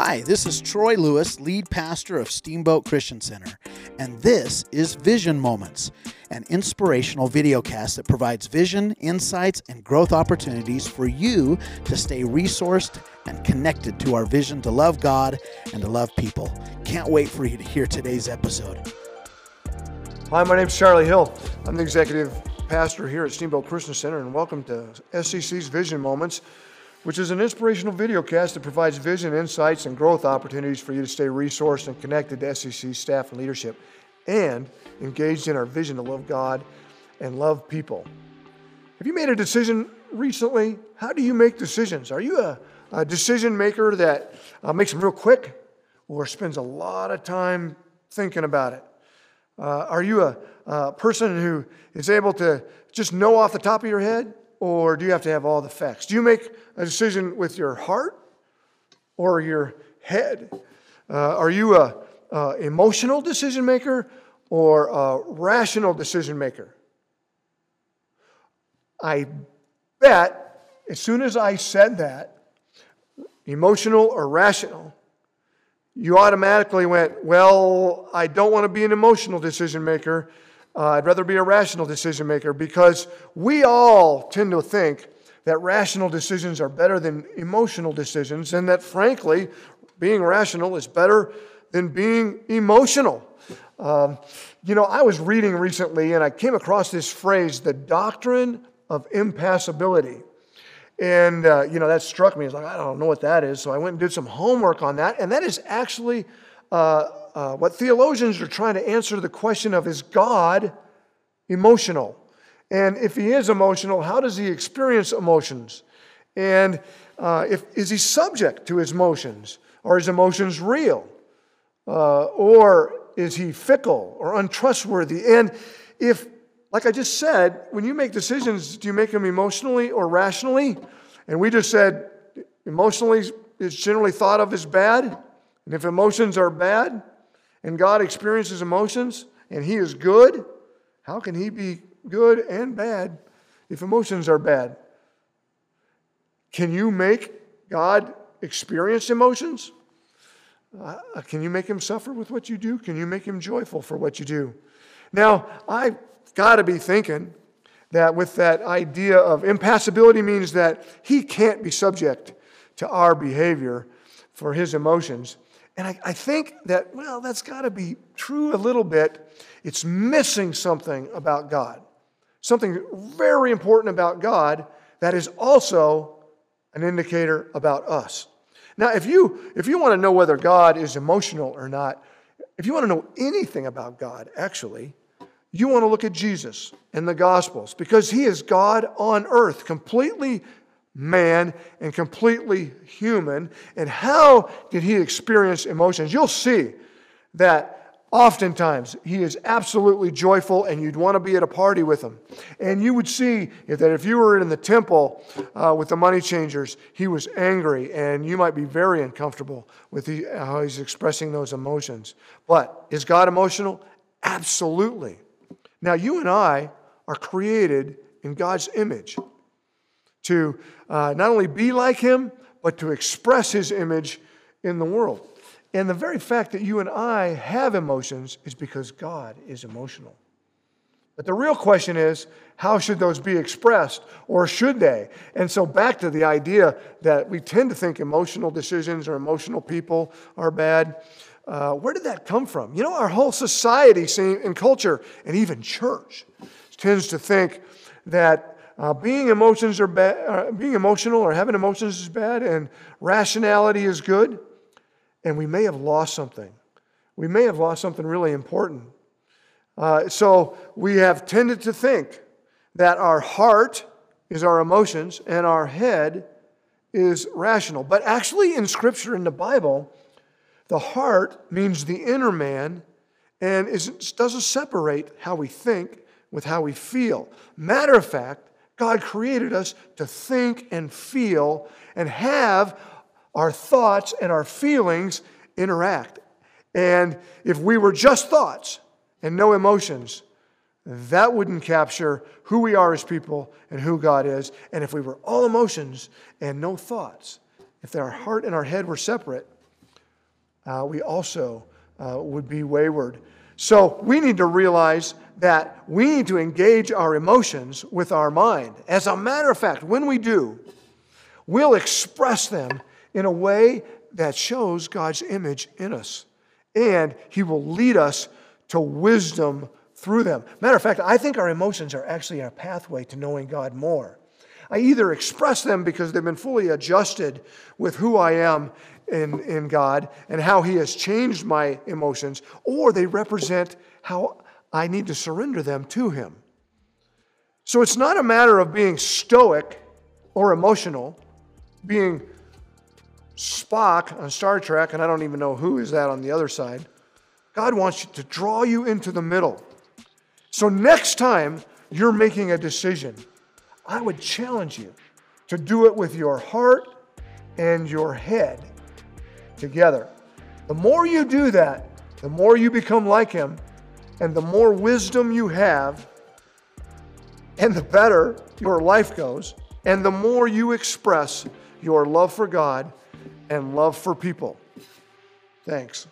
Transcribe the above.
Hi, this is Troy Lewis, lead pastor of Steamboat Christian Center, and this is Vision Moments, an inspirational videocast that provides vision, insights, and growth opportunities for you to stay resourced and connected to our vision to love God and to love people. Can't wait for you to hear today's episode. Hi, my name's Charlie Hill. I'm the executive pastor here at Steamboat Christian Center, and welcome to SCC's Vision Moments which is an inspirational video cast that provides vision, insights, and growth opportunities for you to stay resourced and connected to SCC staff and leadership and engaged in our vision to love God and love people. Have you made a decision recently? How do you make decisions? Are you a, a decision maker that uh, makes them real quick or spends a lot of time thinking about it? Uh, are you a, a person who is able to just know off the top of your head? Or do you have to have all the facts? Do you make a decision with your heart or your head? Uh, are you a, a emotional decision maker or a rational decision maker? I bet as soon as I said that, emotional or rational, you automatically went, Well, I don't want to be an emotional decision maker. Uh, I'd rather be a rational decision maker because we all tend to think that rational decisions are better than emotional decisions, and that frankly, being rational is better than being emotional. Um, you know, I was reading recently and I came across this phrase, the doctrine of impassibility. And, uh, you know, that struck me. I was like, I don't know what that is. So I went and did some homework on that. And that is actually uh, uh, what theologians are trying to answer the question of is God emotional? And if he is emotional, how does he experience emotions? And uh, if, is he subject to his emotions? Are his emotions real? Uh, or is he fickle or untrustworthy? And if, like I just said, when you make decisions, do you make them emotionally or rationally? And we just said emotionally is generally thought of as bad. And if emotions are bad, and God experiences emotions and He is good, how can He be good and bad if emotions are bad? Can you make God experience emotions? Uh, can you make him suffer with what you do? Can you make him joyful for what you do? Now, I've got to be thinking that with that idea of impassibility means that he can't be subject to our behavior for his emotions. And I, I think that, well, that's got to be true a little bit. It's missing something about God, something very important about God that is also an indicator about us. Now, if you, if you want to know whether God is emotional or not, if you want to know anything about God, actually, you want to look at Jesus and the Gospels because he is God on earth, completely man and completely human. And how did he experience emotions? You'll see that oftentimes he is absolutely joyful and you'd want to be at a party with him. And you would see that if you were in the temple uh, with the money changers, he was angry and you might be very uncomfortable with the, how he's expressing those emotions. But is God emotional? Absolutely. Now, you and I are created in God's image to uh, not only be like him, but to express his image in the world. And the very fact that you and I have emotions is because God is emotional. But the real question is, how should those be expressed, or should they? And so, back to the idea that we tend to think emotional decisions or emotional people are bad. Uh, where did that come from? You know, our whole society and culture, and even church, tends to think that uh, being emotions are bad, uh, being emotional or having emotions is bad, and rationality is good. And we may have lost something. We may have lost something really important. Uh, so we have tended to think that our heart is our emotions and our head is rational. But actually, in Scripture, in the Bible, the heart means the inner man and is, doesn't separate how we think with how we feel. Matter of fact, God created us to think and feel and have our thoughts and our feelings interact. And if we were just thoughts and no emotions, that wouldn't capture who we are as people and who God is. And if we were all emotions and no thoughts, if our heart and our head were separate, uh, we also uh, would be wayward. So we need to realize that we need to engage our emotions with our mind. As a matter of fact, when we do, we'll express them in a way that shows God's image in us. And He will lead us to wisdom through them. Matter of fact, I think our emotions are actually our pathway to knowing God more. I either express them because they've been fully adjusted with who I am in, in God and how He has changed my emotions, or they represent how I need to surrender them to Him. So it's not a matter of being stoic or emotional, being Spock on Star Trek, and I don't even know who is that on the other side. God wants you to draw you into the middle. So next time you're making a decision, I would challenge you to do it with your heart and your head together. The more you do that, the more you become like Him, and the more wisdom you have, and the better your life goes, and the more you express your love for God and love for people. Thanks.